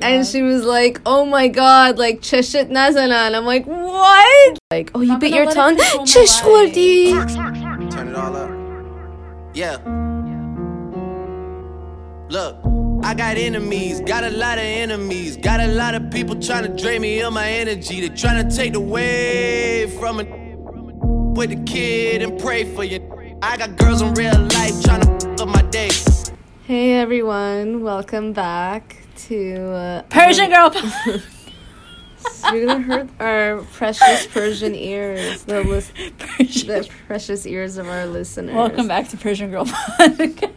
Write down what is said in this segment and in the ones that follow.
And she was like, "Oh my god, like cheshit nazana," and I'm like, "What?" Like, "Oh, you bit your tongue, control my chish life. gordi." Turn it all up. Yeah. Look, I got enemies, got a lot of enemies, got a lot of people trying to drain me of my energy. They trying to take away from it with the kid and pray for you. I got girls in real life trying to f- up my day. Hey everyone, welcome back to uh, Persian girl. You're gonna hurt our precious Persian ears, the lis- Persian. the precious ears of our listeners. Welcome back to Persian Girl Podcast.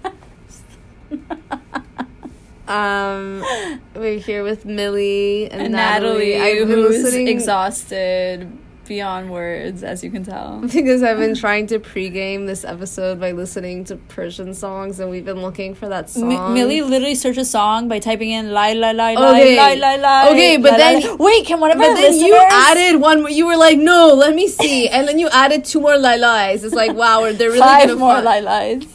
Um, we're here with Millie and, and Natalie. Natalie, I've been who's listening exhausted beyond words, as you can tell. because I've been trying to pregame this episode by listening to Persian songs, and we've been looking for that song. M- Millie literally searched a song by typing in "lie lie lie Okay. lie lie lie lie." Okay, but lie, then- lie, lie. wait, can one of But our then listeners? you added one. more- You were like, "No, let me see," and then you added two more lies. It's like, wow, they're really five gonna more lie lies.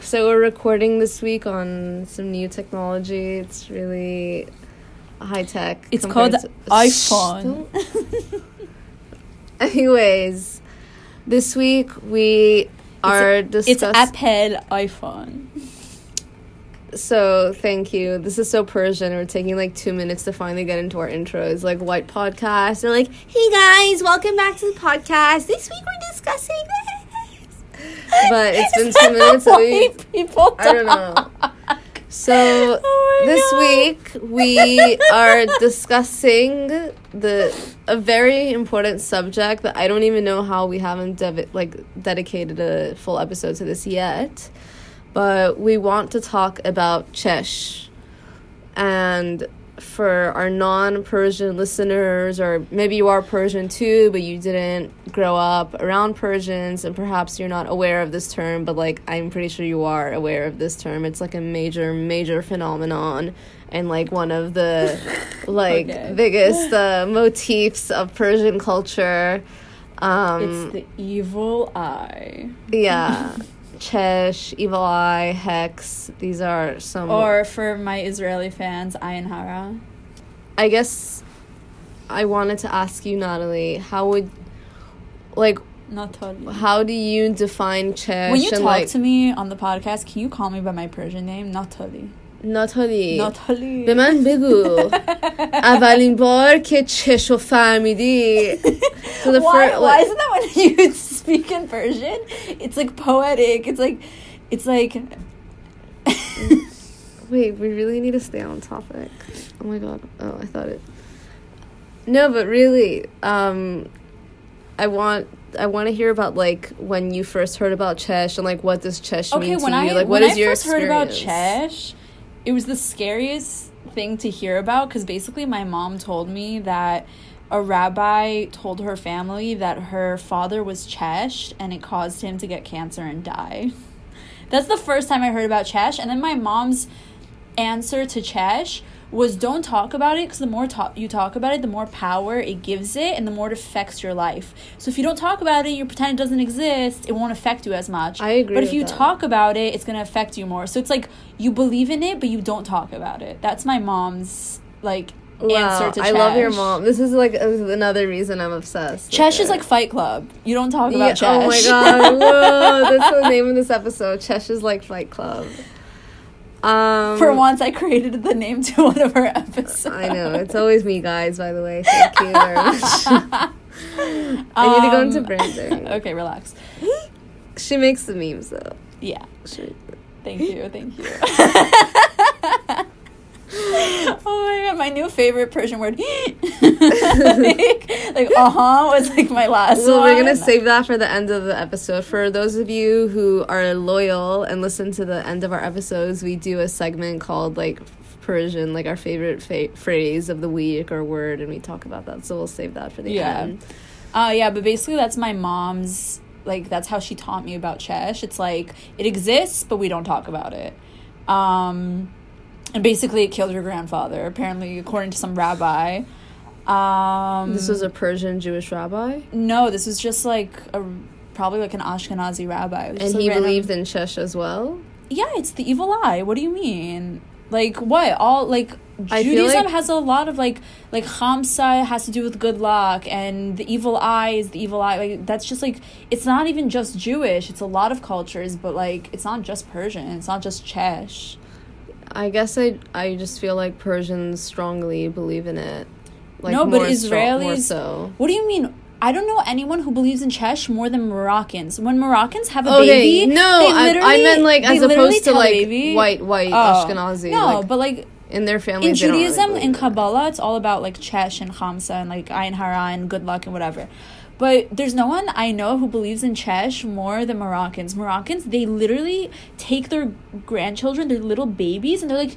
So we're recording this week on some new technology. It's really high tech. It's called to- iPhone. Anyways, this week we are discussing. It's discussing. Apple iPhone. So thank you. This is so Persian. We're taking like two minutes to finally get into our intros. Like white podcast. They're like, "Hey guys, welcome back to the podcast. This week we're discussing." this." But it's been two minutes. So we, people. I don't know. So Oh this God. week we are discussing the a very important subject that I don't even know how we haven't dev- like dedicated a full episode to this yet. But we want to talk about Chesh. And for our non-Persian listeners or maybe you are Persian too but you didn't grow up around Persians and perhaps you're not aware of this term but like I'm pretty sure you are aware of this term it's like a major major phenomenon and like one of the like Okay. biggest uh, motifs of Persian culture um It's the evil eye. yeah Chesh, Evil Eye, Hex. These are some. Or for my Israeli fans, Ayin Hara. I guess I wanted to ask you, Natalie, how would, like, Not totally. how do you define Chesh? When you and, talk like, to me on the podcast, can you call me by my Persian name? Not totally. Natalie. Not totally. به من بگو اولین بار که چشو فهمیدی so the why, fir- why like, isn't that when you speak in Persian? It's like poetic. It's like, it's like. Wait, we really need to stay on topic. Oh my god. Oh, I thought it. No, but really, um, I want I want to hear about like when you first heard about Chesh and like what does Chesh okay, mean to you? I like, what when is I your first heard about experience? Chesh, it was the scariest thing to hear about because basically my mom told me that a rabbi told her family that her father was Chesh and it caused him to get cancer and die. That's the first time I heard about Chesh, and then my mom's answer to Chesh was don't talk about it because the more talk you talk about it, the more power it gives it, and the more it affects your life. So if you don't talk about it, you pretend it doesn't exist, it won't affect you as much. I agree But if you that. talk about it, it's gonna affect you more. So it's like you believe in it, but you don't talk about it. That's my mom's like to I love your mom. This is like another reason I'm obsessed. Chesh is like Fight Club. You don't talk Yeah, about Chesh. oh my god! Whoa, that's the name of this episode. Chesh is like Fight Club. Um, For once, I created the name to one of our episodes. I know it's always me, guys. By the way, thank you very much. I need to go into Um, branding. Okay, relax. She makes the memes though. Yeah. She, Thank you, thank you. oh my god, my new favorite Persian word. like, like uh huh was like my last well, one. we're gonna save that for the end of the episode. For those of you who are loyal and listen to the end of our episodes, we do a segment called like Persian, like our favorite fa- phrase of the week or word, and we talk about that. So we'll save that for the Yeah. end. Uh, yeah, but basically that's my mom's. Like that's how she taught me about Chesh. It's like it exists, but we don't talk about it. Um, and basically, it killed your grandfather. Apparently, according to some rabbi. Um, This was a Persian Jewish rabbi, no. This was just like a probably like an Ashkenazi rabbi. It was just and he random- believed in Shesh as well. Yeah, it's the evil eye. What do you mean? Like what? All like Judaism like- has a lot of like like Hamsa has to do with good luck, and the evil eye is the evil eye. Like that's just like it's not even just Jewish. It's a lot of cultures, but like it's not just Persian. It's not just Chesh. I guess I I just feel like Persians strongly believe in it. Like No, but Israelis- so. What do you mean? I don't know anyone who believes in Chesh more than Moroccans. When Moroccans have a Okay, baby, no, I, I meant like as opposed to like baby- white white Oh. Ashkenazi. No, like, but like in their family, in Judaism in Kabbalah, it's all about like Chesh and Hamsa and like Ayin Hara and good luck and whatever. But there's no one I know who believes in Chesh more than Moroccans. Moroccans, they literally take their grandchildren, their little babies, and they're like,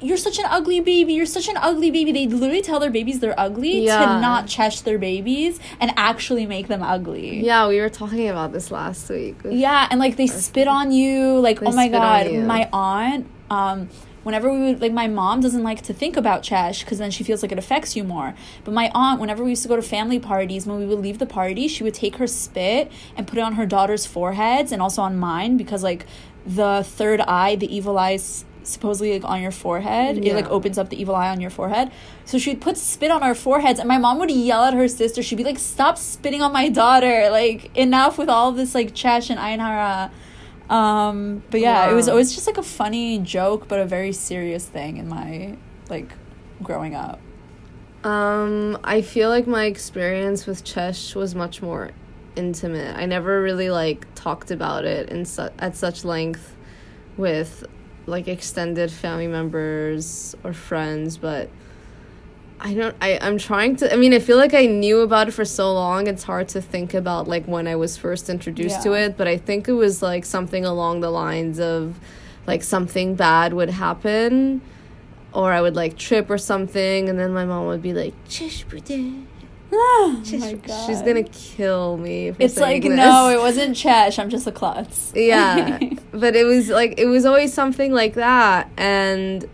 You're such an ugly baby. You're such an ugly baby. They literally tell their babies they're ugly Yeah. to not chesh their babies and actually make them ugly. Yeah, we were talking about this last week. Yeah, and like they spit on you. Like, They oh my god, my aunt. Um, whenever we would like, my mom doesn't like to think about Chesh because then she feels like it affects you more. But my aunt, whenever we used to go to family parties, when we would leave the party, she would take her spit and put it on her daughter's foreheads and also on mine because like the third eye, the evil eye. supposedly like on your forehead it like opens up the evil eye on your forehead so she'd put spit on our foreheads and my mom would yell at her sister she'd be like stop spitting on my daughter like enough with all this like chesh and einhara um but yeah it was Wow. always just like a funny joke but a very serious thing in my like growing up Um, I feel like my experience with Chesh was much more intimate. I never really like talked about it in su- at such length with like extended family members or friends, but I don't I I'm trying to I mean, I feel like I knew about it for so long. It's hard to think about like when I was first introduced to it, but I think it was like something along the lines of like something bad would happen or I would like trip or something, and then my mom would be like, "Chesh bude." oh She's, my God. she's gonna kill me. It's like this. no it wasn't chesh i'm just a klutz yeah, but it was like it was always something like that, and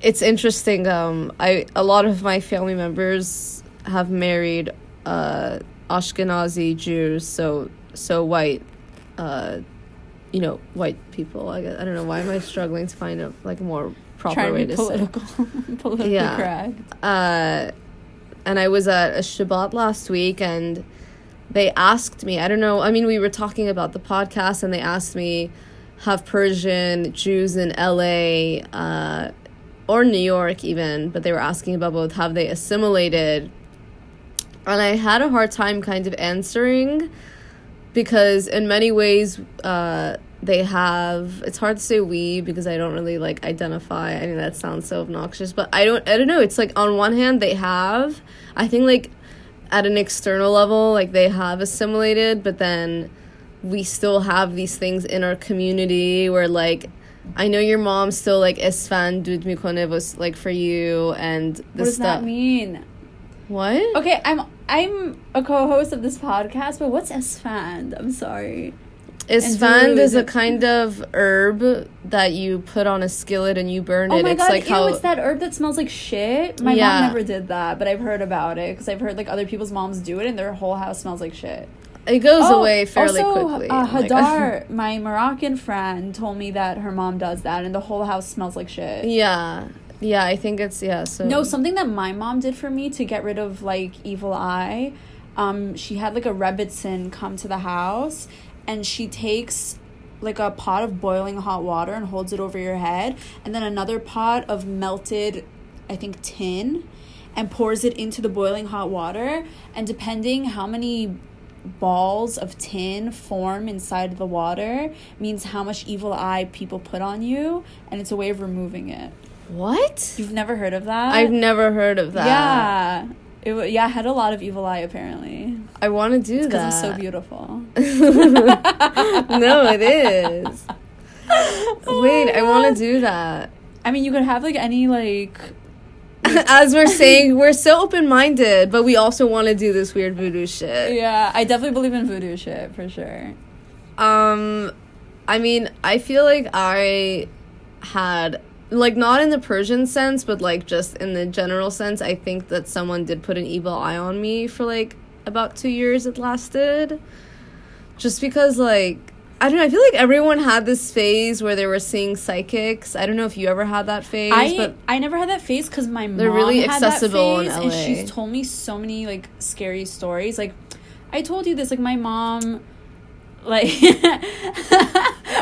it's interesting. Um, I a lot of my family members have married uh Ashkenazi Jews, so so white, uh, you know, white people. I, guess- I don't know why am I struggling to find a like more proper way to to say. political Yeah. correct uh, and I was at a Shabbat last week, and they asked me. I don't know. I mean, we were talking about the podcast, and they asked me, have Persian Jews in L.A. Uh, or New York even, but they were asking about both. Have they assimilated? And I had a hard time kind of answering because in many ways uh, they have it's hard to say we because i don't really like identify i mean that sounds so obnoxious but i don't i don't know it's like on one hand they have i think like at an external level like they have assimilated but then we still have these things in our community where like I know your mom still like Esfand dud mikone was like for you and the what does stuff. that mean What? Okay, I'm I'm a co-host of this podcast, but what's Esfand? I'm sorry. Esfand is a kind of herb that you put on a skillet and you burn Oh it. my it's god! like ew, how it's that herb that smells like shit. My Yeah. mom never did that, but I've heard about it because I've heard like other people's moms do it, and their whole house smells like shit. It goes Oh, away fairly also, quickly. Uh, Hadar, my Moroccan friend, told me that her mom does that, and the whole house smells like shit. yeah, yeah, I think it's yeah. So No, something that my mom did for me to get rid of like evil eye. Um, she had like a Rebbetzin come to the house, and she takes like a pot of boiling hot water and holds it over your head, and then another pot of melted, I think tin, and pours it into the boiling hot water. And depending how many balls of tin form inside the water means how much evil eye people put on you and it's a way of removing it what? You've never heard of that? I've never heard of that. Yeah. It yeah, I had a lot of evil eye apparently I want to do because that. I'm so beautiful. no, it is. Wait, I want to oh. do that. I mean, you could have like any like As we're saying, we're so open minded, but we also want to do this weird voodoo shit. yeah, I definitely believe in voodoo shit for sure. Um, I mean, I feel like I had like not in the Persian sense, but like just in the general sense. I think that someone did put an evil eye on me for like about two years. It lasted, just because like. I don't know. I feel like everyone had this phase where they were seeing psychics. I don't know if you ever had that phase, I but I never had that phase because my mom They're really had that accessible in phase, and she's told me so many like scary stories. Like I told you this, like my mom, like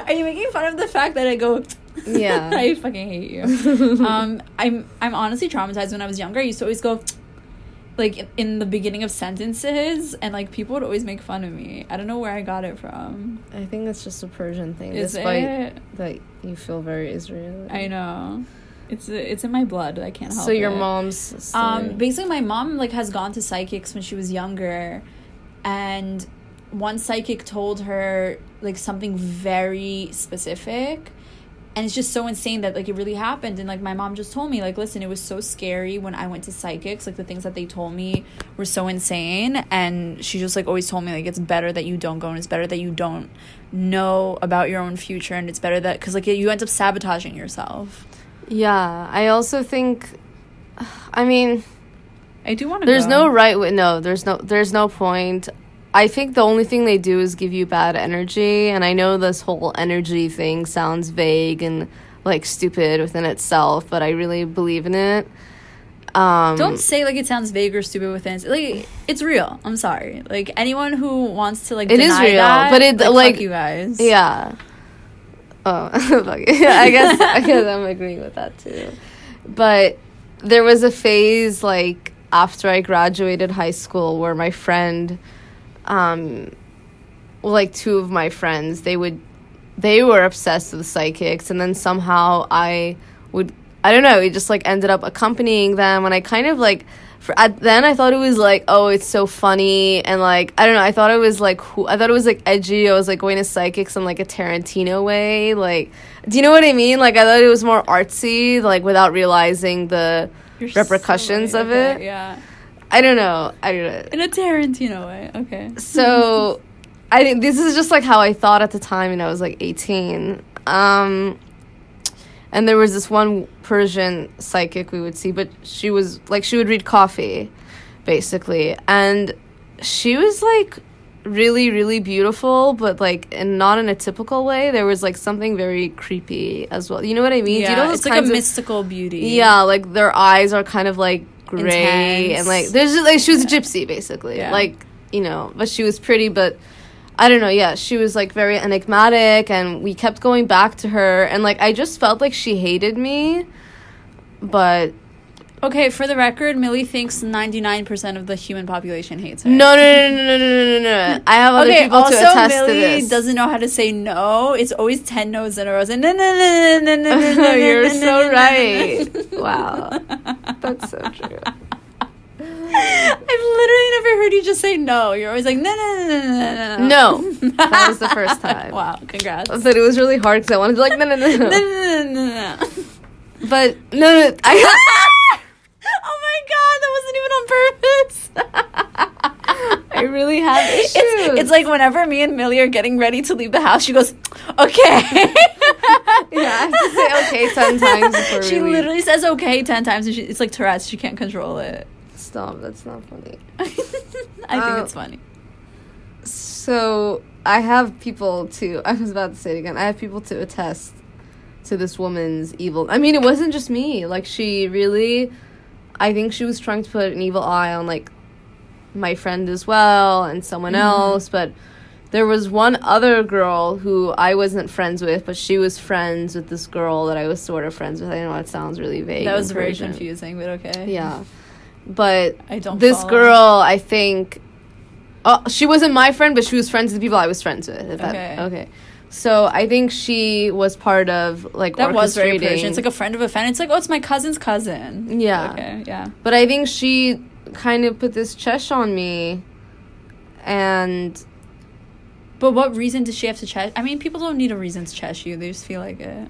are you making fun of the fact that I go? Yeah. I fucking hate you. um, I'm I'm honestly traumatized. When I was younger, I used to always go. Like in the beginning of sentences, and like people would always make fun of me. I don't know where I got it from. I think it's just a Persian thing, Is despite it? that you feel very Israeli. I know. It's it's in my blood. I can't help So your it. mom's. Um, basically, my mom like has gone to psychics when she was younger, and one psychic told her like something very specific, and it's just so insane that like it really happened. And like my mom just told me like, listen, it was so scary when I went to psychics. Like the things that they told me were so insane, and she just like always told me like it's better that you don't go, and it's better that you don't know about your own future, and it's better that because like you end up sabotaging yourself. yeah, I also think. I mean, I do want to. there's go. no right way. No, there's no. There's no point. I think the only thing they do is give you bad energy, and I know this whole energy thing sounds vague and like stupid within itself, but I really believe in it. Um, Don't say like it sounds vague or stupid within like it's real. I'm sorry. Like anyone who wants to like It is real, that, but it, like, like- you guys. Yeah. Oh, fuck yeah, I guess I guess I'm agreeing with that too. But there was a phase like after I graduated high school where my friend, um, like two of my friends, they would, they were obsessed with psychics, and then somehow I would, I don't know, it just like ended up accompanying them, and I kind of like. For, at, then I thought it was like, oh, it's so funny, and like I don't know. I thought it was like, who, I thought it was like edgy. I was like going to psychics in like a Tarantino way. Like, do you know what I mean? Like I thought it was more artsy, like without realizing the You're repercussions right. of it. Yeah. I don't know. I don't know. In a Tarantino way. Okay. So, I think this is just like how I thought at the time, and I was like eighteen. Um, and there was this one Persian psychic we would see, but she was like she would read coffee, basically, and she was like really really beautiful but like and not in a typical way there was like something very creepy as well you know what i mean Yeah, you know it's like a of- mystical beauty. yeah, like their eyes are kind of like gray Intense. and like there's just like she was a gypsy basically. Yeah. Like, you know, but she was pretty but I don't know, yeah, she was like very enigmatic and we kept going back to her and like I just felt like she hated me. But Okay, for the record, Millie thinks 99% of the human population hates her. No, no, no, no, no, no, no, no. I have other okay, people to attest Millie to this. Millie doesn't know how to say no. It's always 10 no's in a row. It's no, no, no, no, no, no, no, You're so right. wow. That's so true. I've literally never heard you just say no. You're always like, no, no, no, no, no, no. No. No, That was the first time. wow, congrats. I said it was really hard because I wanted to like, no, no, no, no. No, no, no, no, no. But, no, no. I... Oh my god, that wasn't even on purpose. I really have issues. It's, it's like whenever me and Millie are getting ready to leave the house, she goes, "Okay." yeah, I have to say okay ten times she literally says "okay" ten times, and she, it's like Tourette's. She can't control it. Stop. That's not funny. I think Um, it's funny. So I have people to. I was about to say it again. I have people to attest to this woman's evil. I mean, it wasn't just me. Like she really, I think she was trying to put an evil eye on like my friend as well and someone else. But there was one other girl who I wasn't friends with, but she was friends with this girl that I was sort of friends with. I don't know it sounds really vague. That was very confusing, but okay. Yeah. But I don't this follow. girl, I think uh, she wasn't my friend, but she was friends with the people I was friends with. If that, Okay. So I think she was part of like That was very Persian. It's like a friend of a friend. It's like, oh, it's my cousin's cousin. Yeah. Okay. Yeah. but I think she kind of put this chesh on me, and But what reason does she have to chesh? I mean, people don't need a reason to chesh you. They just feel like it.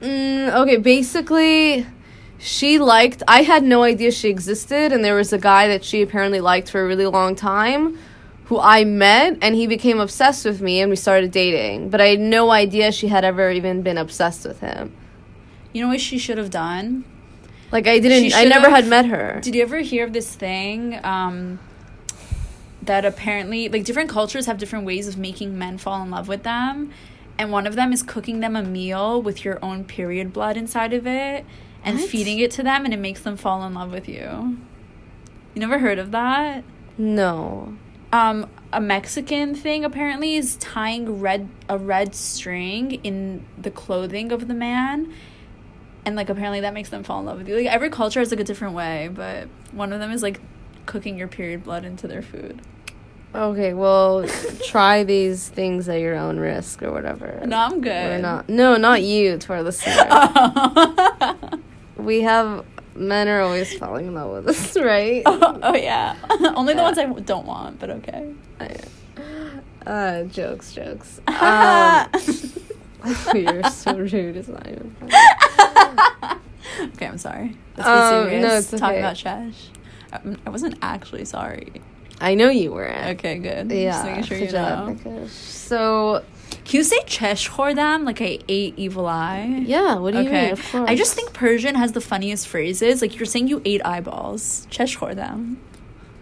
Mm, okay, basically, she liked. I had no idea she existed, and there was a guy that she apparently liked for a really long time, who I met, and he became obsessed with me, and we started dating. But I had no idea she had ever even been obsessed with him. You know what she should have done? Like I didn't. I never had met her. Did you ever hear of this thing? Um, that apparently, like, different cultures have different ways of making men fall in love with them. And one of them is cooking them a meal with your own period blood inside of it and What? feeding it to them, and it makes them fall in love with you. You never heard of that? No. Um a Mexican thing apparently is tying red a red string in the clothing of the man and like apparently that makes them fall in love with you. Like every culture has like a different way, but one of them is like cooking your period blood into their food. Okay, well, try these things at your own risk or whatever. No, I'm good. We're not. No, not you, to our listener. we have men are always falling in love with us, right? oh yeah. Only the ones I don't want, but okay. Uh, jokes, jokes. Um, you're so rude. It's not even funny. okay, I'm sorry. Let's be Um, serious. no, it's Talk okay. about Chesh. I, I wasn't actually sorry. I know you weren't. Okay, good. Yeah. Just making sure you know. So Can you say Chesh Khordam like I ate evil eye? yeah, what do you okay. mean? Of course. I just think Persian has the funniest phrases. Like you're saying you ate eyeballs. Chesh Khordam.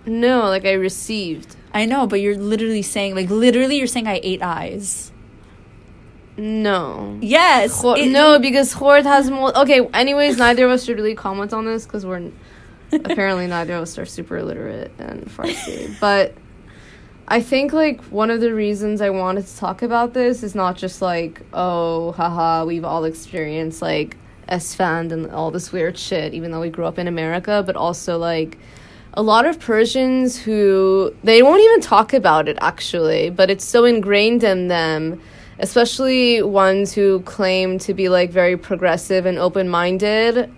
no, like I received. I know, but you're literally saying like literally you're saying I ate eyes. No. Yes. Khor- it- no, because Horde has more. Okay, anyways, neither of us should really comment on this because we're apparently neither of us are super illiterate in Farsi. But I think like one of the reasons I wanted to talk about this is not just like, oh, haha, we've all experienced like Esfand and all this weird shit, even though we grew up in America, but also like a lot of Persians who they won't even talk about it actually, but it's so ingrained in them, especially ones who claim to be like very progressive and open minded.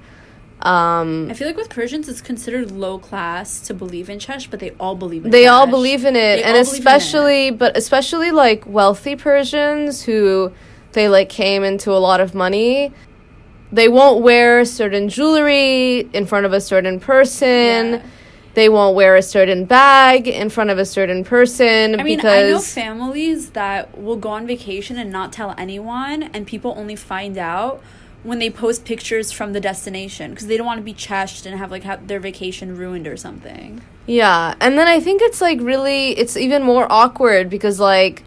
Um, I feel like with Persians it's considered low class to believe in Chesh, but they all believe in they all believe in it They and in it. especially but especially like wealthy persians who they like came into a lot of money they won't wear certain jewelry in front of a certain person Yeah. they won't wear a certain bag in front of a certain person I mean, I know families that will go on vacation and not tell anyone, and people only find out when they post pictures from the destination because they don't want to be cheshed and have like have their vacation ruined or something. yeah and then i think it's like really it's even more awkward because like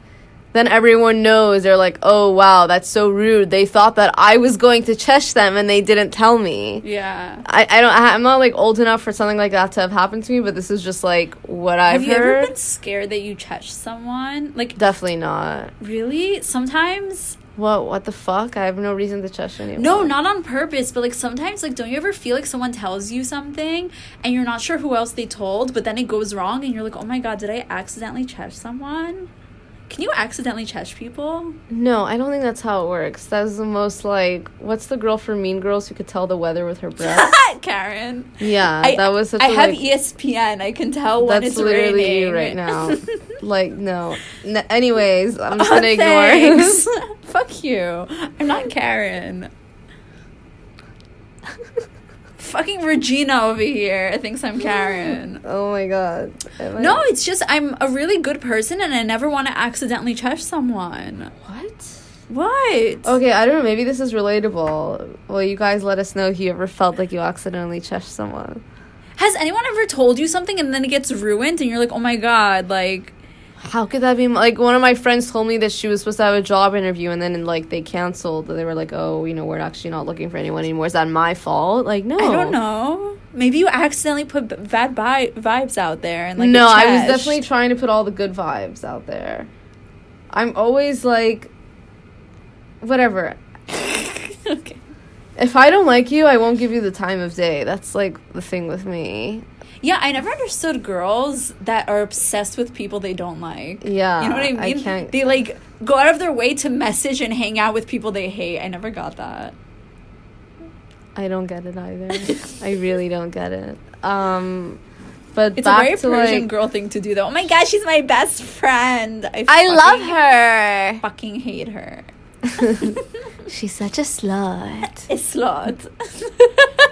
then everyone knows they're like oh wow that's so rude they thought that i was going to chesh them and they didn't tell me Yeah. I, I don't I'm not like old enough for something like that to have happened to me, but this is just like what I've have you heard. ever been scared that you cheshed someone? Like, Definitely not. really? Sometimes. What what the fuck? I have no reason to chesh anyone. No, not on purpose, but like sometimes, like, don't you ever feel like someone tells you something and you're not sure who else they told, but then it goes wrong and you're like, oh my god, did I accidentally chesh someone? Can you accidentally chesh people? No, I don't think that's how it works. That's the most like what's the girl from Mean Girls who could tell the weather with her breath? Karen. yeah, I, that was such I a have like, ESPN. I can tell when that's it's literally raining. you right now. like no. Anyways, I'm just Oh, gonna ignore. Fuck you. I'm not Karen. Fucking Regina over here thinks I'm Karen. Oh my god. Am I- No, it's just I'm a really good person and I never want to accidentally touch someone. What? What? Okay, I don't know. Maybe this is relatable. Well, you guys let us know if you ever felt like you accidentally touched someone. Has anyone ever told you something and then it gets ruined and you're like, oh my god, like, How could that be? Like one of my friends told me that she was supposed to have a job interview, and then like they canceled. They were like, "Oh, you know, we're actually not looking for anyone anymore." Is that my fault? Like, no, I don't know. Maybe you accidentally put bad bi- vibes out there and like no, I was definitely trying to put all the good vibes out there. I'm always like, whatever. okay. If I don't like you, I won't give you the time of day. That's like the thing with me. Yeah, I never understood girls that are obsessed with people they don't like. Yeah, You know what I mean? I They like go out of their way to message and hang out with people they hate. I never got that. I don't get it either. I really don't get it. Um, but It's a very Persian like, girl thing to do though. Oh my god, she's my best friend. I, I love her. Fucking hate her. She's such a slut. A slut.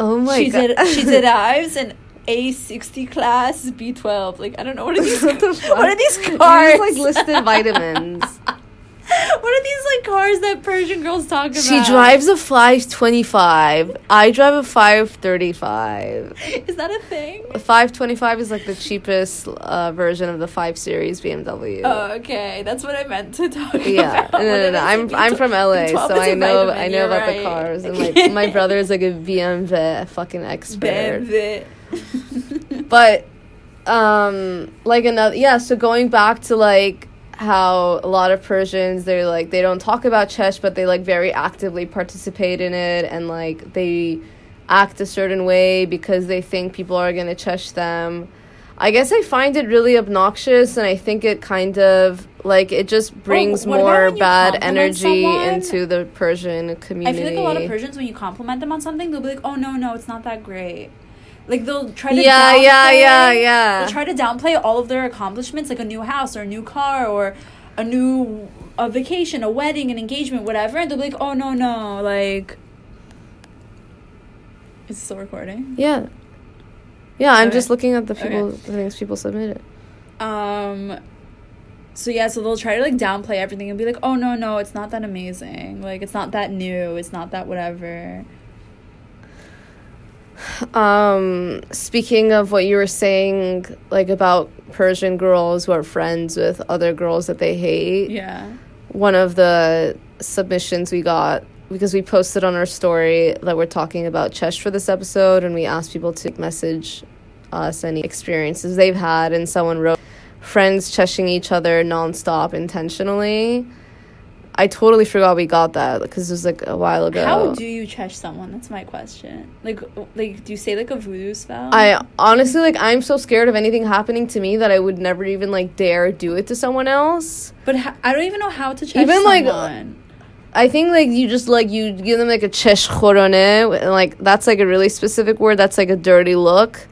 Oh my she god. did she did Ives and A sixty class B twelve. Like I don't know what are these What the fuck? what are these just, like listed vitamins. what are these like cars that Persian girls talk about? she drives a 525. I drive a 535. Is that a thing? A 525 is like the cheapest uh, version of the 5 Series BMW. Oh, okay. That's what I meant to talk yeah, about. Yeah, no, no, no. I'm tw- from LA, so is I know vitamin, I know about right. the cars. And my my brother's like a BMW fucking expert. BMW. but um like another yeah so going back to like how a lot of persians they're like they don't talk about chesh but they like very actively participate in it and like they act a certain way because they think people are going to chesh them i guess i find it really obnoxious and i think it kind of like it just brings about more bad energy someone? into the persian community. I feel like a lot of Persians, when you compliment them on something, they'll be like, "Oh no, no, it's not that great." Like they'll try to Yeah, yeah, downplay- yeah, yeah. They'll try to downplay all of their accomplishments, like a new house or a new car or a new a vacation, a wedding, an engagement, whatever, and they'll be like, "Oh no, no, like." Is it still recording? yeah yeah i'm just looking at the Okay. people the things people submitted Um so yeah, so they'll try to like downplay everything and be like, "Oh no, no, it's not that amazing. Like it's not that new. It's not that whatever." Um, speaking of what you were saying, like about Persian girls who are friends with other girls that they hate, Yeah. one of the submissions we got because we posted on our story that we're talking about Chesh for this episode, and we asked people to message us any experiences they've had, and someone wrote friends cheshing each other nonstop intentionally. I totally forgot we got that because it was like a while ago. How do you chesh someone? That's my question. Like, like, do you say like a voodoo spell? I honestly like I'm so scared of anything happening to me that I would never even like dare do it to someone else. but ha- I don't even know how to chesh Even, like, someone. I think like you just like you give them like a chesh khorone and like that's like a really specific word that's like a dirty look.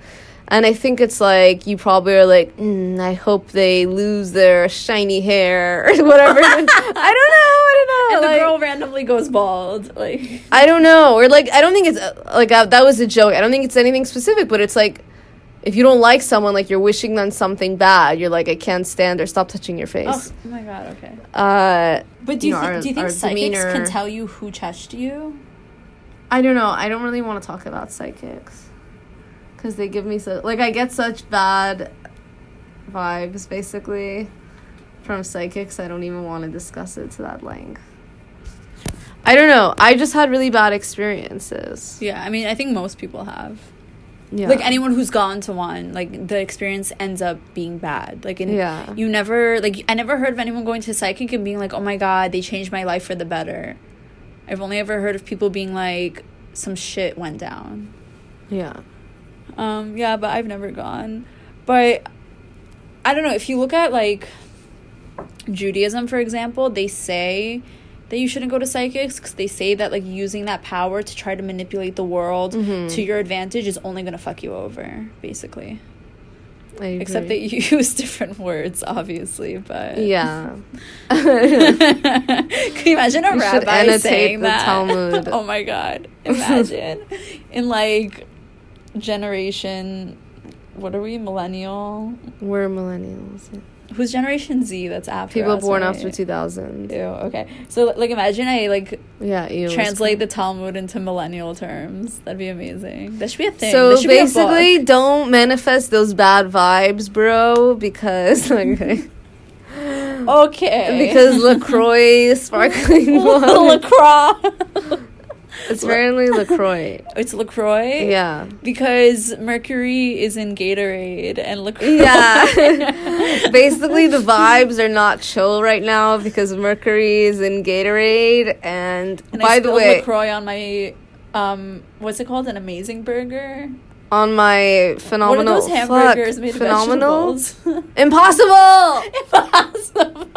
And I think it's like you probably are like, mm, I hope they lose their shiny hair or whatever. I don't know. I don't know. and the girl randomly goes bald. Like, I don't know. Or like I don't think it's like uh, that was a joke. I don't think it's anything specific, but it's like if you don't like someone, like you're wishing them something bad. You're like I can't stand or stop touching your face. oh, my god, okay. Uh, But do you, You know, think, our- do you think psychics demeanor- can tell you who touched you? I don't know. I don't really want to talk about psychics because they give me so like I get such bad vibes basically from psychics. I don't even want to discuss it to that length. I don't know. I just had really bad experiences. Yeah, I mean, I think most people have. Yeah. Like anyone who's gone to one, like the experience ends up being bad. Like, in, Yeah. you never like I never heard of anyone going to psychic and being like, "Oh my god, they changed my life for the better." I've only ever heard of people being like, "Some shit went down." Yeah. Um, yeah, but I've never gone. But I don't know, if you look at like Judaism, for example, they say that you shouldn't go to psychics because they say that like using that power to try to manipulate the world Mm-hmm. to your advantage is only going to fuck you over, basically. Except agree. they use different words, obviously. But yeah. Can you imagine a should rabbi saying the that? Talmud. oh my god! Imagine in like generation. What are we? Millennial. We're millennials. Who's Generation Z? That's after People us, born right? after 2000. Ew. Okay. So like, imagine I like Yeah, ew, translate the Talmud into millennial terms. That'd be amazing. That should be a thing. So There should be a basically, don't manifest those bad vibes, bro, because like okay. because Lacroix sparkling water. Lacroix. It's apparently Lacroix. it's Lacroix. Yeah, Because Mercury is in Gatorade and Lacroix. yeah. Basically, the vibes are not chill right now because Mercury is in Gatorade, and, And by the way, Lacroix on my um, what's it called? An amazing burger. on my phenomenal what are those hamburgers fuck, made of phenomenal vegetables? impossible Impossible.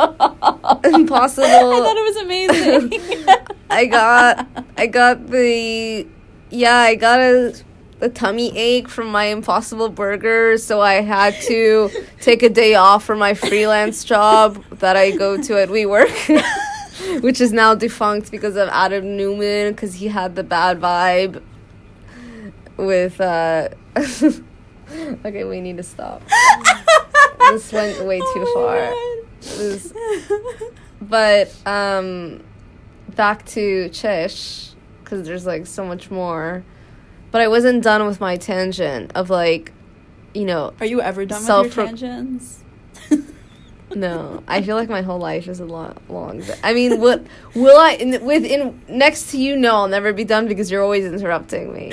impossible. I thought it was amazing. I got I got the yeah, I got a a tummy ache from my impossible burger, so I had to take a day off from my freelance job that I go to at WeWork, which is now defunct because of Adam Neumann because he had the bad vibe with uh Okay, we need to stop. this went way too far. This- but um back to Chish because there's like so much more. But I wasn't done with my tangent of like, you know, Are you ever done Self- with your tangents? no. I feel like my whole life is a lot long. I mean, what will I in, within next to you? No, I'll never be done because you're always interrupting me.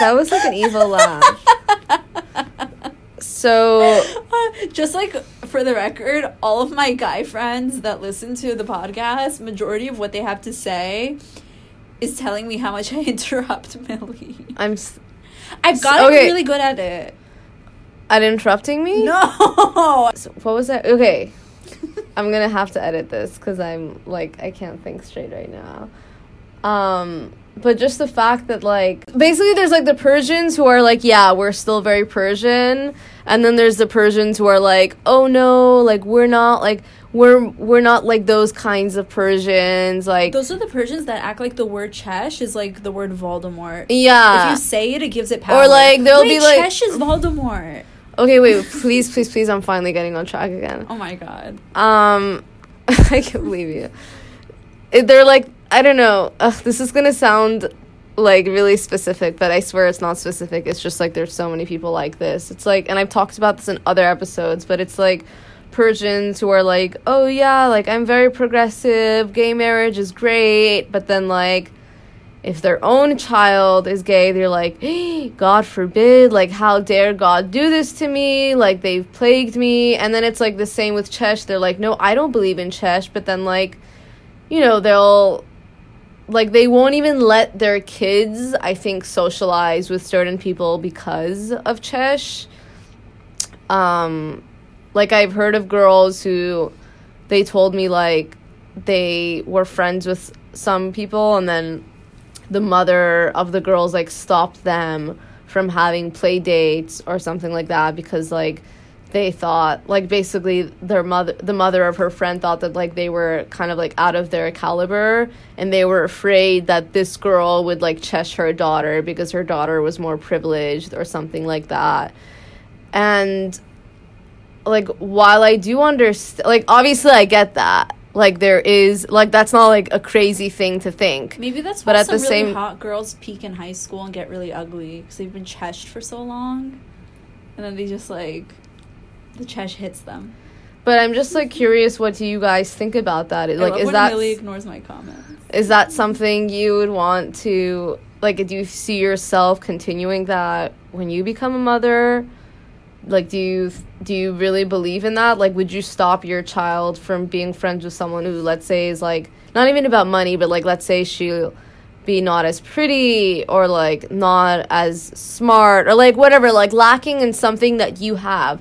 that was like an evil laugh. So uh, Just like for the record, all of my guy friends that listen to the podcast, majority of what they have to say is telling me how much I interrupt Millie. I'm s- I've gotten Okay. really good at it. at interrupting me. No. So what was that? Okay. I'm gonna have to edit this because I'm like I can't think straight right now. Um, but just the fact that like basically there's like the Persians who are like yeah we're still very Persian, and then there's the Persians who are like oh no like we're not like we're we're not like those kinds of Persians like Those are the Persians that act like the word Chesh is like the word Voldemort. yeah if you say it, it gives it power. Or, like, they'll Wait, be like- Chesh is Voldemort. okay wait please please please I'm finally getting on track again Oh my god. Um, I can't believe you. They're like I don't know. Ugh, this is gonna sound like really specific, but I swear it's not specific. It's just like there's so many people like this. It's like, and I've talked about this in other episodes, but it's like Persians who are like, oh yeah, like I'm very progressive. Gay marriage is great, but then like if their own child is gay, they're like, God forbid, like, how dare God do this to me? Like, they've plagued me. And then it's like the same with Chesh. They're like, no, I don't believe in Chesh. But then, like, you know, they'll, like, they won't even let their kids, I think, socialize with certain people because of Chesh. Um, like, I've heard of girls who they told me, like, they were friends with some people and then the mother of the girls like stopped them from having play dates or something like that because like they thought like basically their mother the mother of her friend thought that like they were kind of like out of their caliber and they were afraid that this girl would like chesh her daughter because her daughter was more privileged or something like that. And like while I do understand like obviously I get that. Like there is like that's not like a crazy thing to think. Maybe that's But why at some the really same- hot girls peak in high school and get really ugly because they've been cheshed for so long, and then they just like the chesh hits them. But I'm just like curious, what do you guys think about that? Like, is that ignores my comments. is that something you would want to like? Do you see yourself continuing that when you become a mother? Like, do you do you really believe in that? Like, would you stop your child from being friends with someone who, let's say, is like not even about money, but like, let's say she'll be not as pretty or like not as smart or like whatever, like lacking in something that you have?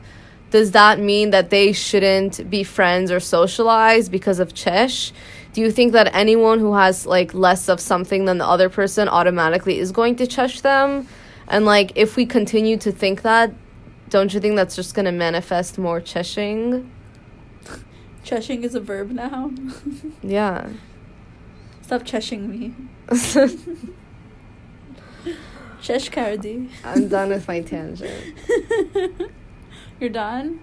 Does that mean that they shouldn't be friends or socialize because of chesh do you think that anyone who has like less of something than the other person automatically is going to chesh them And like if we continue to think that, don't you think that's just gonna manifest more cheshing? Cheshing is a verb now. Yeah. Stop cheshing me. Chesh Cardi. I'm done with my tangent. You're done?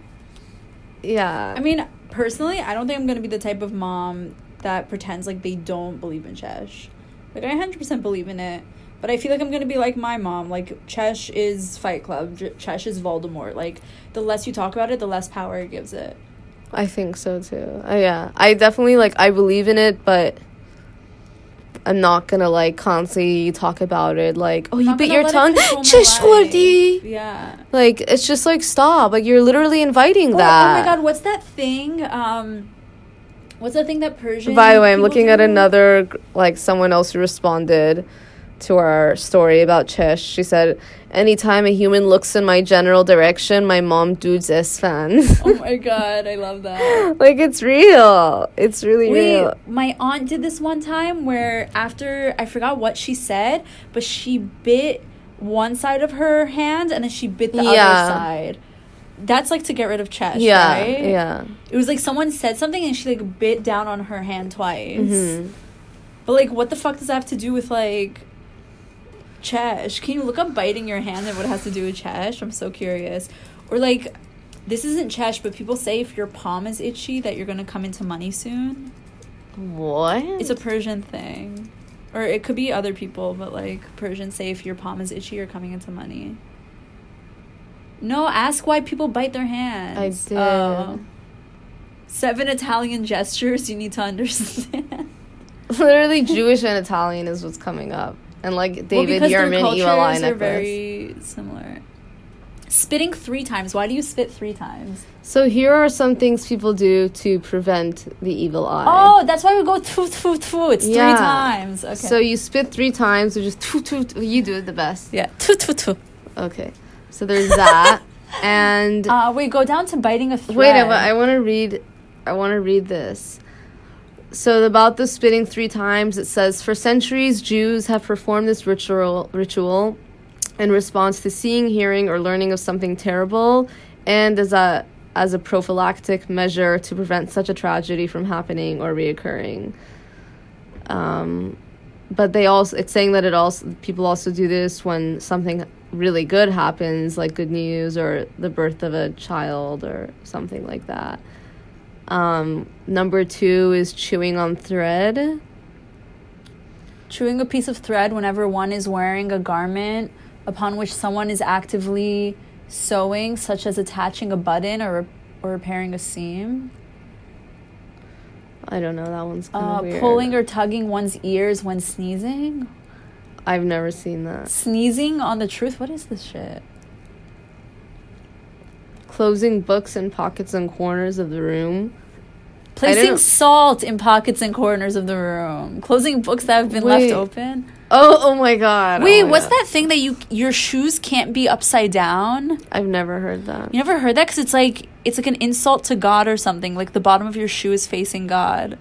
Yeah. I mean, personally, I don't think I'm gonna be the type of mom that pretends like they don't believe in Chesh. Like I 100% believe in it, but I feel like I'm gonna be like my mom. Like Chesh is Fight Club. Chesh is Voldemort. Like the less you talk about it, the less power it gives it. I think so too. Uh, yeah, I definitely like I believe in it, but I'm not gonna like constantly talk about it. Like, oh, you Not bit your tongue, control my Chesh life. Gordy. Yeah. Like, it's just like stop. Like, you're literally inviting Oh, that. oh my god, what's that thing? Um, what's that thing that Persian? By the way, I'm looking at another like someone else who responded to our story about Chesh. She said, "Anytime a human looks in my general direction, my mom dudes S fans. Oh my god, I love that. like it's real. It's really Wait, real. my aunt did this one time where after I forgot what she said, but she bit one side of her hand and then she bit the Yeah. other side. That's like to get rid of chesh, Yeah, right? yeah. It was like someone said something and she like bit down on her hand twice. Mhm. But like, what the fuck does that have to do with like Chesh? Can you look up biting your hand and what it has to do with Chesh? I'm so curious. Or like, this isn't Chesh, but people say if your palm is itchy that you're gonna come into money soon. What? It's a Persian thing. Or it could be other people, but like Persians say if your palm is itchy, you're coming into money. No, ask why people bite their hands. I oh. did. Oh. seven Italian gestures you need to understand. literally Jewish and Italian is what's coming up, and like Well, David their Yerman Eli are necklace. very similar. Spitting three times. Why do you spit three times? So here are some things people do to prevent the evil eye. Oh, that's why we go tfu tfu tfu. It's Yeah. three times. Okay. So you spit three times, which is two, two, two. You do it the best. yeah, tfu tfu tfu. Okay. So there's that, and Uh, wait, go down to biting a thread. wait, I, I want to read. I want to read this. So about the spitting three times, it says for centuries Jews have performed this ritual ritual in response to seeing, hearing, or learning of something terrible, and as a as a prophylactic measure to prevent such a tragedy from happening or reoccurring. Um, but they also it's saying that it also people also do this when something really good happens, like good news or the birth of a child or something like that. Um, number two is chewing on thread. Chewing a piece of thread whenever one is wearing a garment upon which someone is actively sewing, such as attaching a button or or repairing a seam. I don't know that one's kind Uh, of weird. pulling or tugging one's ears when sneezing. I've never seen that. Sneezing on the truth. What is this shit? Closing books in pockets and corners of the room. Placing salt in pockets and corners of the room. Closing books that have been left open. Oh, oh my god. Wait, oh what's God. that thing that you your shoes can't be upside down? I've never heard that. You never heard that because it's like it's like an insult to God or something. Like the bottom of your shoe is facing God.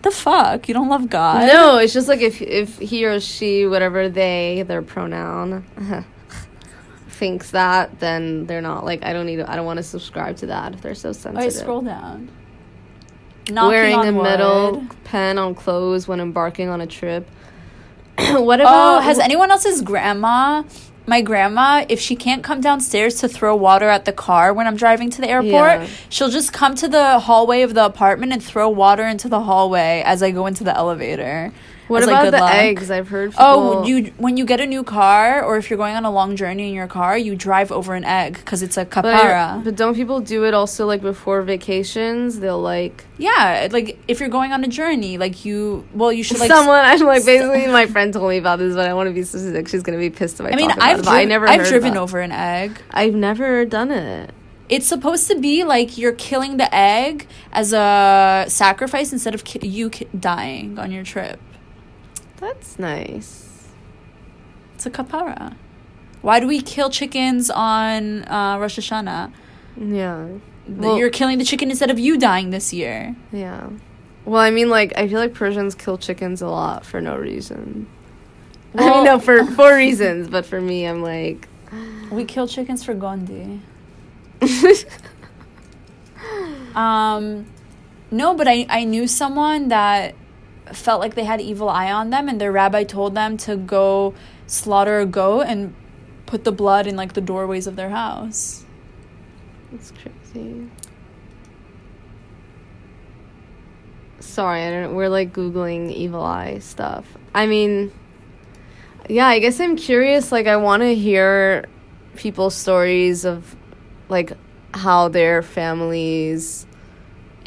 The fuck? You don't love God? No, it's just like if if he or she, whatever they, their pronoun, thinks that, then they're not like I don't need. To, I don't want to subscribe to that if they're so All sensitive. right, scroll down. Knocking Wearing a metal pen on clothes when embarking on a trip. what oh, about? Oh, has anyone else's grandma? My grandma, if she can't come downstairs to throw water at the car when I'm driving to the airport, Yeah. she'll just come to the hallway of the apartment and throw water into the hallway as I go into the elevator. What As, like, about good the luck. eggs? I've heard. Oh, people, Oh, you when you get a new car or if you're going on a long journey in your car, you drive over an egg because it's a But, kapara. but don't people do it also like before vacations? They'll like yeah, like if you're going on a journey, like you, well, you should like. someone. I'm like basically my friend told me about this, but I want to be specific. She's gonna be pissed if I. I mean, I've it, I driven, never. I've driven over an egg. I've never done it. It's supposed to be like you're killing the egg as a sacrifice instead of ki- you ki- dying on your trip. That's nice. It's a kapara. Why do we kill chickens on uh, Rosh Hashanah? Yeah. Well- you're killing the chicken instead of you dying this year. Yeah. Well, I mean, like, I feel like Persians kill chickens a lot for no reason. I mean, no, for for reasons, but for me, I'm like, We kill chickens for Gandhi. Um, no, but I, I knew someone that felt like they had evil eye on them, and their rabbi told them to go slaughter a goat and put the blood in like the doorways of their house. it's crazy. Sorry, I don't. We're like googling evil eye stuff. I mean, yeah, I guess I'm curious. Like, I want to hear people's stories of like how their families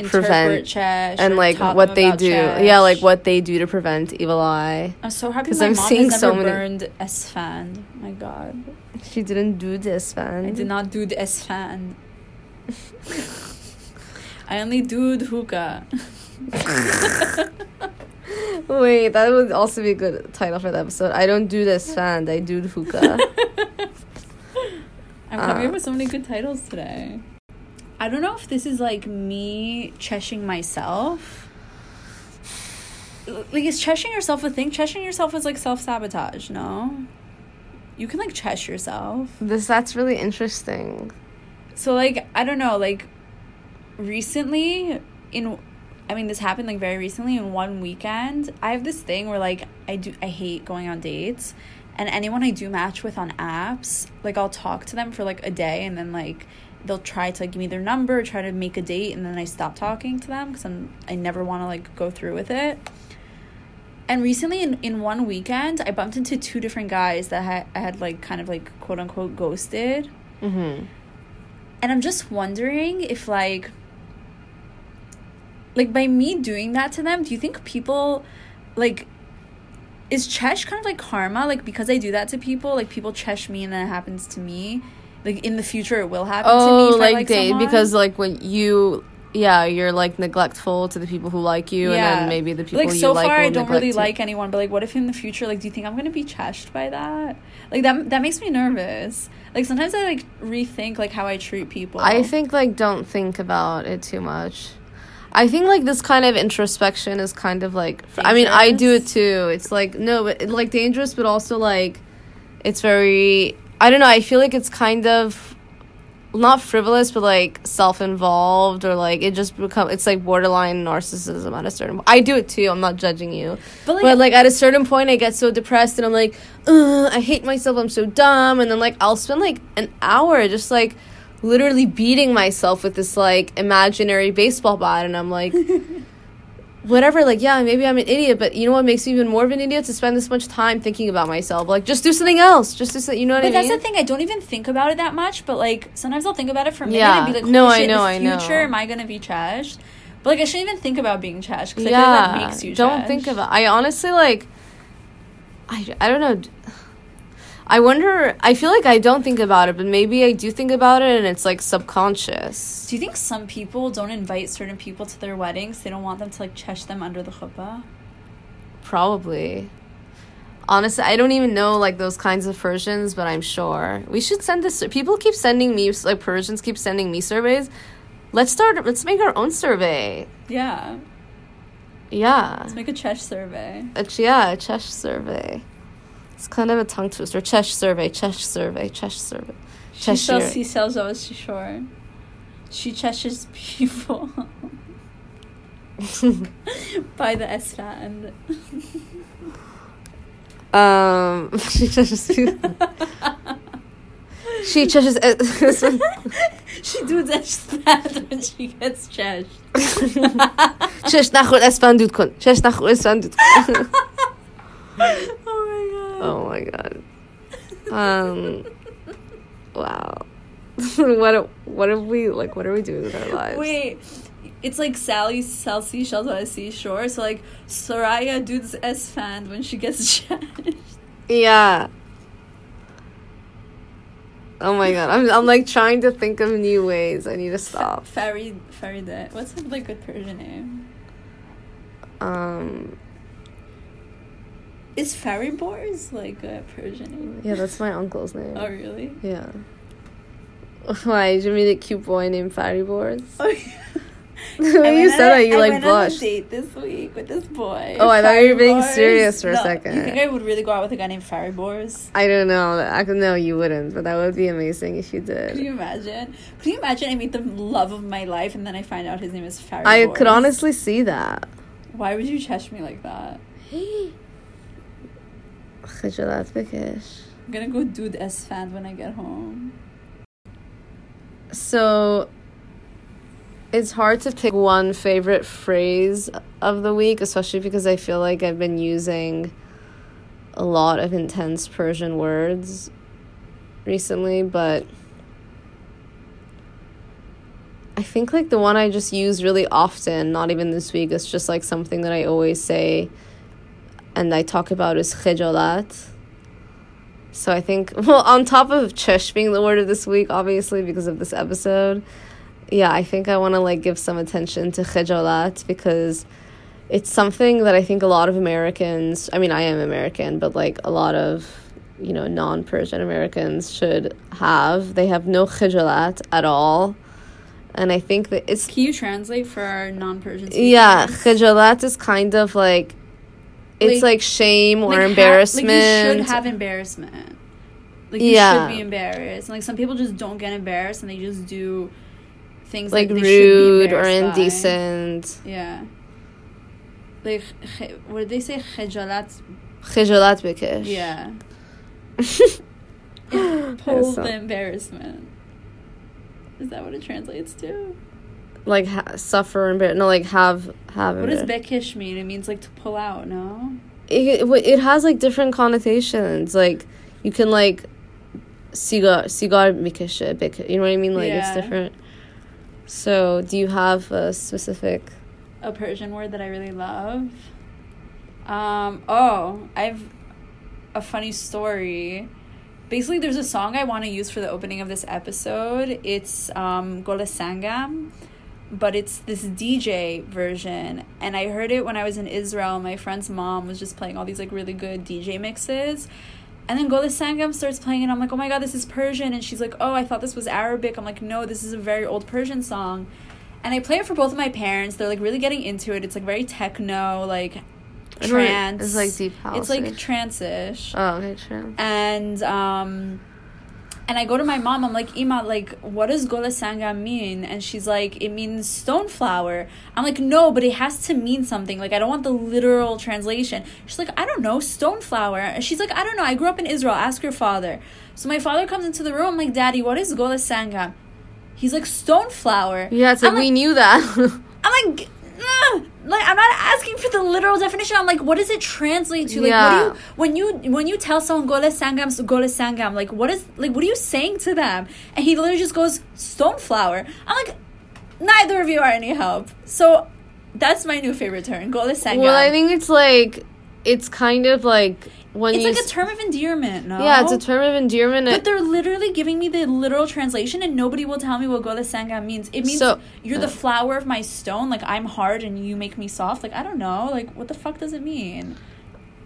Prevent- and like what they do. Yeah, like what they do to prevent evil eye. I'm so happy my I'm mom seeing has so never many- burned Esfand. My God, She didn't do this, man. I did not do the Esfand. I only do the hookah. Wait, that would also be a good title for the episode. I don't do this fan. I do the hookah. I'm coming Uh. up with so many good titles today. I don't know if this is like me cheshing myself. Like, is cheshing yourself a thing? Cheshing yourself is like self sabotage, no? You can like chesh yourself. this that's really interesting. So, like, I don't know, like, recently, in, I mean, this happened like very recently in one weekend. I have this thing where, like, I do, I hate going on dates. And anyone I do match with on apps, like, I'll talk to them for like a day and then, like, they'll try to like, give me their number, try to make a date, and then I stop talking to them because I'm, I never want to, like, go through with it. And recently, in, in one weekend, I bumped into two different guys that had, I had, like, kind of, like, quote unquote, ghosted. Mm-hmm. And I'm just wondering if like like by me doing that to them, do you think people like is Chesh kind of like karma? Like because I do that to people, like people Chesh me and then it happens to me. Like in the future it will happen to me. Oh, if I like, like date someone. because like when you, yeah, you're like neglectful to the people who like you, and then maybe the people like you so like far I don't really you. like anyone, but like what if in the future like do you think I'm gonna be cheshed by that? Like that that makes me nervous. Like sometimes I like rethink like how I treat people. I think like don't think about it too much. I think like this kind of introspection is kind of like I mean I do it too. It's like no, but like dangerous, but also like it's very I don't know. I feel like it's kind of not frivolous, but like self-involved or like it just become it's like borderline narcissism at a certain. I do it too. I'm not judging you, But, like- but like at a certain point, I get so depressed and I'm like, Ugh, I hate myself. I'm so dumb, and then like I'll spend like an hour just like literally beating myself with this like imaginary baseball bat, and I'm like. Whatever, like, yeah, maybe I'm an idiot, but you know what makes me even more of an idiot? To spend this much time thinking about myself. Like, just do something else. Just do something, you know what But I mean? But that's the thing. I don't even think about it that much. But like sometimes I'll think about it for a minute Yeah. and be like, No, "Holy I know, in I the know. future, am I gonna be cheshed?" But like I shouldn't even think about being cheshed because I yeah, feel like that makes you. don't trash. think about. I honestly like. I I don't know. I wonder. I feel like I don't think about it, but maybe I do think about it, and it's like subconscious. Do you think some people don't invite certain people to their weddings? They don't want them to like chesh them under the chuppah. Probably. Honestly, I don't even know like those kinds of Persians, but I'm sure we should send this. People keep sending me like Persians keep sending me surveys. Let's start. Let's make our own survey. Yeah, Yeah, let's make a chesh survey. a, yeah, a Chesh survey. It's kind of a tongue twister. Chesh survey, Chesh survey, Chesh survey. She Cheshire. sells seashells over seashore. She cheshes people by the Esfand. Um, she cheshes. she cheshes. She does Esfand when she gets cheshed. چش نخور اسفند دود کن چش نخور اسفند دود کن Oh my god. um wow what what are we like what are we doing with our lives Wait, it's like Sally sells seashells on a seashore. So like Soraya does fan when she gets cheshed. yeah oh my god I'm, I'm like trying to think of new ways i need to stop Fairy Fairy Faride. What's a like good Persian name? um Is Fariborz like a Persian name? yeah that's my uncle's name Oh really? yeah why did you meet a cute boy named Fatty Boards? Oh yeah. When you said that, you I like went on a blushed. date this week with this boy. Oh, I thought you were being serious for a second. You think I would really go out with a guy named Fariborz? I don't know. I know you wouldn't, but that would be amazing if you did. Could you imagine? Could you imagine I meet the love of my life and then I find out his name is Fariborz? I could honestly see that. Why would you chesh me like that? خجالت بکش. I'm gonna go do the Esfand when I get home. So it's hard to pick one favorite phrase of the week, especially because I feel like I've been using a lot of intense Persian words recently, but I think like the one I just use really often, not even this week, it's just like something that I always say and I talk about is khijalat. So I think, well, on top of chesh being the word of this week, obviously, because of this episode, yeah, I think I want to like give some attention to khijalat because it's something that I think a lot of Americans, I mean, I am American, but like a lot of, you know, non Persian Americans should have. They have no khijalat at all. And I think that it's Can you translate for our non-Persian? yeah, khijalat is kind of like it's like, like shame or like embarrassment. Ha- like you should have embarrassment. Like you should be embarrassed. And like some people just don't get embarrassed and they just do things like, like rude or indecent. By. Yeah. Like what did they say? Khejalat. Khejalat bekesh. Yeah. Pull the embarrassment. Is that what it translates to? Like ha- suffer embar- no like have have What does bekish mean? It means like to pull out, no? it, it, it has like different connotations like you can like cigar cigar mikeshe bek- you know what I mean like Yeah. it's different so do you have a specific a Persian word that I really love. Um, oh, I've a funny story. Basically, there's a song I want to use for the opening of this episode. It's um, but it's this DJ version. And I heard it when I was in Israel. My friend's mom was just playing all these like really good DJ mixes. And then Gole Sangam starts playing, and I'm like, oh my god, this is Persian. And she's like, oh, I thought this was Arabic. I'm like, no, this is a very old Persian song. And I play it for both of my parents. They're like really getting into it. It's like very techno, like I don't know, trance. it's like deep house It's like trance-ish. oh okay true and um and I go to my mom, I'm like, Ima, like, what does Gole Sangam mean? And she's like, it means stone flower. I'm like, no, but it has to mean something. Like, I don't want the literal translation. She's like, I don't know, stone flower. And she's like, I don't know, I grew up in Israel, ask your father. So my father comes into the room, I'm like, Daddy, what is Gole Sangam? He's like, stone flower. yeah it's like we like, knew that I'm like. like I'm not asking for the literal definition. I'm like, what does it translate to? Like, Yeah. what do you when you when you tell someone gole sangam so gole sangam? Like, what is like what are you saying to them? And he literally just goes stone flower. I'm like, neither of you are any help. So that's my new favorite term, gole sangam. well I think it's like it's kind of like when it's like a term of endearment. No, yeah it's a term of endearment But they're literally giving me the literal translation, and nobody will tell me what Gole Sangam means. It means So- you're the flower of my stone. Like I'm hard and you make me soft. Like I don't know. Like what the fuck does it mean?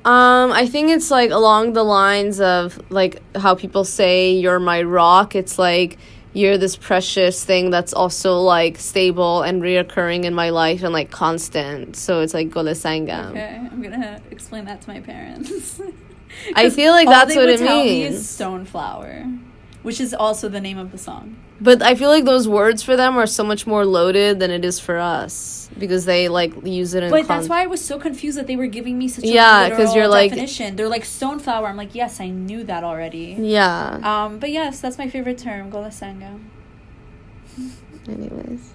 Um, I think it's like along the lines of like how people say you're my rock. It's like you're this precious thing that's also like stable and reoccurring in my life and like constant. So it's like Gole Sangam. Okay, I'm gonna explain that to my parents. I feel like that's what it means. is stone flower, which is also the name of the song. But I feel like those words for them are so much more loaded than it is for us because they like use it in. But con- that's why I was so confused that they were giving me such a Yeah, 'cause literal you're like- definition. They're like stone flower. I'm like, yes, I knew that already. Yeah. Um, but yes, that's my favorite term, Gole Sangam. Anyways.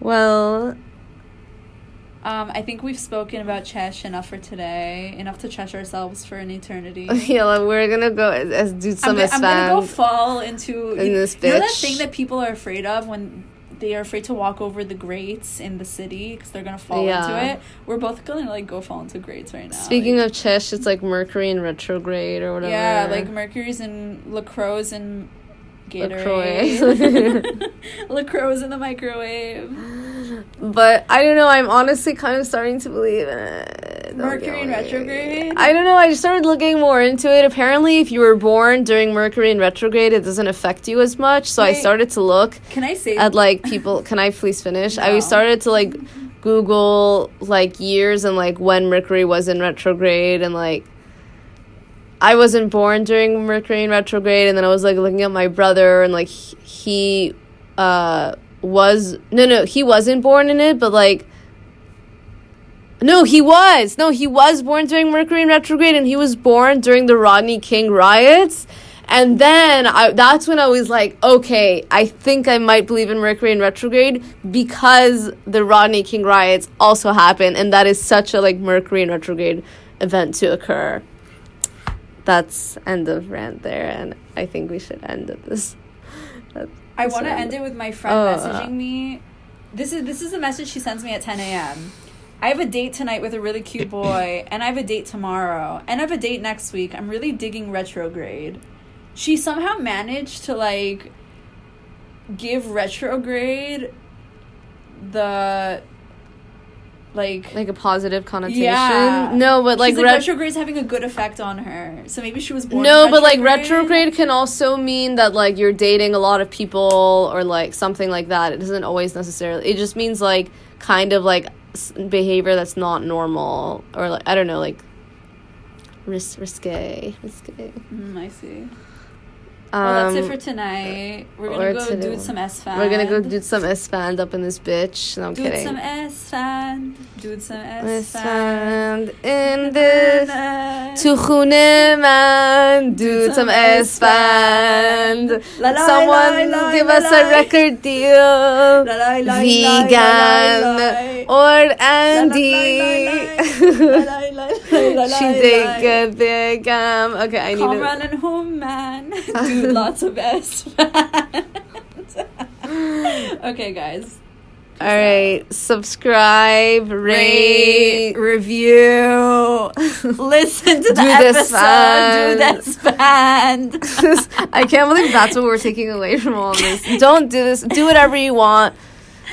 Well, Um, I think we've spoken about Chesh enough for today. Enough to chesh ourselves for an eternity. yeah, like, we're gonna go as, as do I'm, some go- I'm gonna go fall into in you, this you know that thing that people are afraid of when they are afraid to walk over the grates in the city because they're gonna fall Yeah. into it. We're both gonna like go fall into grates right now. Speaking like, of Chesh, it's like Mercury in retrograde or whatever. yeah, like Mercury's in Lacroix and. Gatorade. Lacroix in the microwave. but I don't know. I'm honestly kind of starting to believe in it. Mercury in retrograde. I don't know. I just started looking more into it. Apparently, if you were born during Mercury in retrograde, it doesn't affect you as much. So I Wait. started to look Can I say at like people. Can I please finish? I started to like Google like years and like when Mercury was in retrograde and like. I wasn't born during Mercury in retrograde, and then I was like looking at my brother, and like he, uh, was no, no, he wasn't born in it, but like no, he was. No, he was born during Mercury in retrograde, and he was born during the Rodney King riots. And then I, that's when I was like, okay, I think I might believe in Mercury in retrograde because the Rodney King riots also happened, and that is such a like Mercury in retrograde event to occur. That's end of rant there, and I think we should end at this. Uh, I want to end it with my friend Oh. messaging uh. me. This is this is a message she sends me at 10 a.m. I have a date tonight with a really cute boy, and I have a date tomorrow, and I have a date next week. I'm really digging retrograde. She somehow managed to like give retrograde the like Like a positive connotation. yeah No, but like, She's like ret- retrograde's having a good effect on her. So maybe she was born. No, but like retrograde can also mean that like you're dating a lot of people or like something like that. It doesn't always necessarily. It just means like kind of like s- behavior that's not normal or like I don't know like ris- risque, risque. Mm, I see. Um, Well, that's it for tonight. We're gonna go today. do some Esfand. We're gonna go do some Esfand up in this bitch. No, I'm do kidding. some S fan. Do some S fan. in this. To man, do some Esfand. Someone give us a record deal. Vegan or Andy. La la la la la She la did good big um okay I need Comrade to and home man. Do lots of S okay, guys. all right subscribe rate rate, review, listen to the Do this episode, band. do this band. I can't believe that's what we're taking away from all this don't do this do whatever you want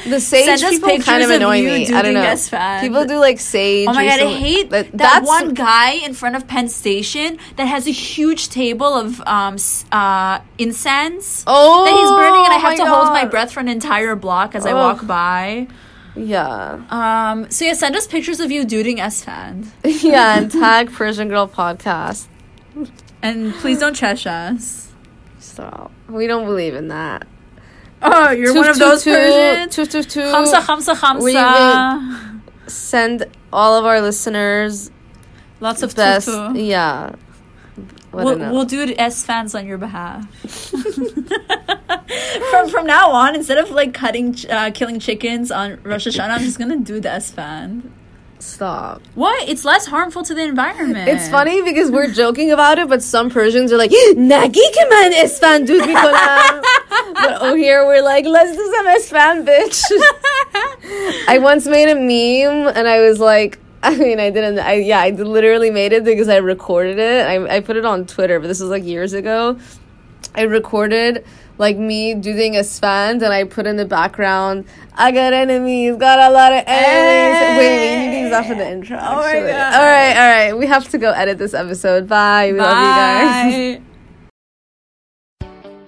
the sage Send us people kind pictures of of annoy you me. I don't know. people do like sage Oh my god, I hate That- that, one guy in front of Penn Station that has a huge table of um uh incense oh that he's burning, and I have my to hold my breath for an entire block as I walk by. yeah. Um, so yeah, send us pictures of you doing Esfand, yeah and tag Persian Girl podcast. And please don't trash us. stop. We don't believe in that Oh, you're one of those. Hamsa, hamsa, hamsa. Send all of our listeners Lots of best. Yeah. We'll, we'll do it as fans on your behalf. from from now on, instead of like cutting, uh, killing chickens on Rosh Hashanah, I'm just gonna do the Esfand. Stop. What? It's less harmful to the environment. It's funny because we're joking about it, but some Persians are like, Nagi keman esfan dud mikonam. But oh, here we're like, let's do some esfan, bitch. I once made a meme and I was like, I mean, I didn't, I, yeah, I literally made it because I recorded it. I, I put it on Twitter, but this was like years ago. I recorded like me doing a span and I put in the background, I got enemies, got a lot of enemies. Wait, wait, you need to use that for the intro. Oh my. God. All right, all right. We have to go edit this episode. Bye. We love you guys.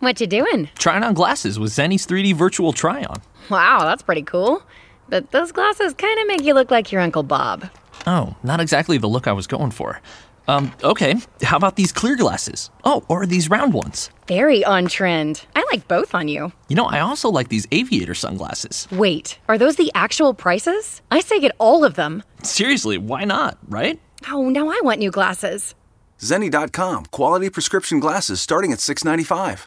What you doing? Trying on glasses with Zenni's 3D virtual try on. Wow, that's pretty cool. But those glasses kind of make you look like your Uncle Bob. Oh, not exactly the look I was going for. Um, okay, how about these clear glasses? Oh, or these round ones. Very on trend. I like both on you. You know, I also like these aviator sunglasses. Wait, are those the actual prices? I say get all of them. Seriously, why not, right? Oh, now I want new glasses. Zenni.com, quality prescription glasses starting at $6.95.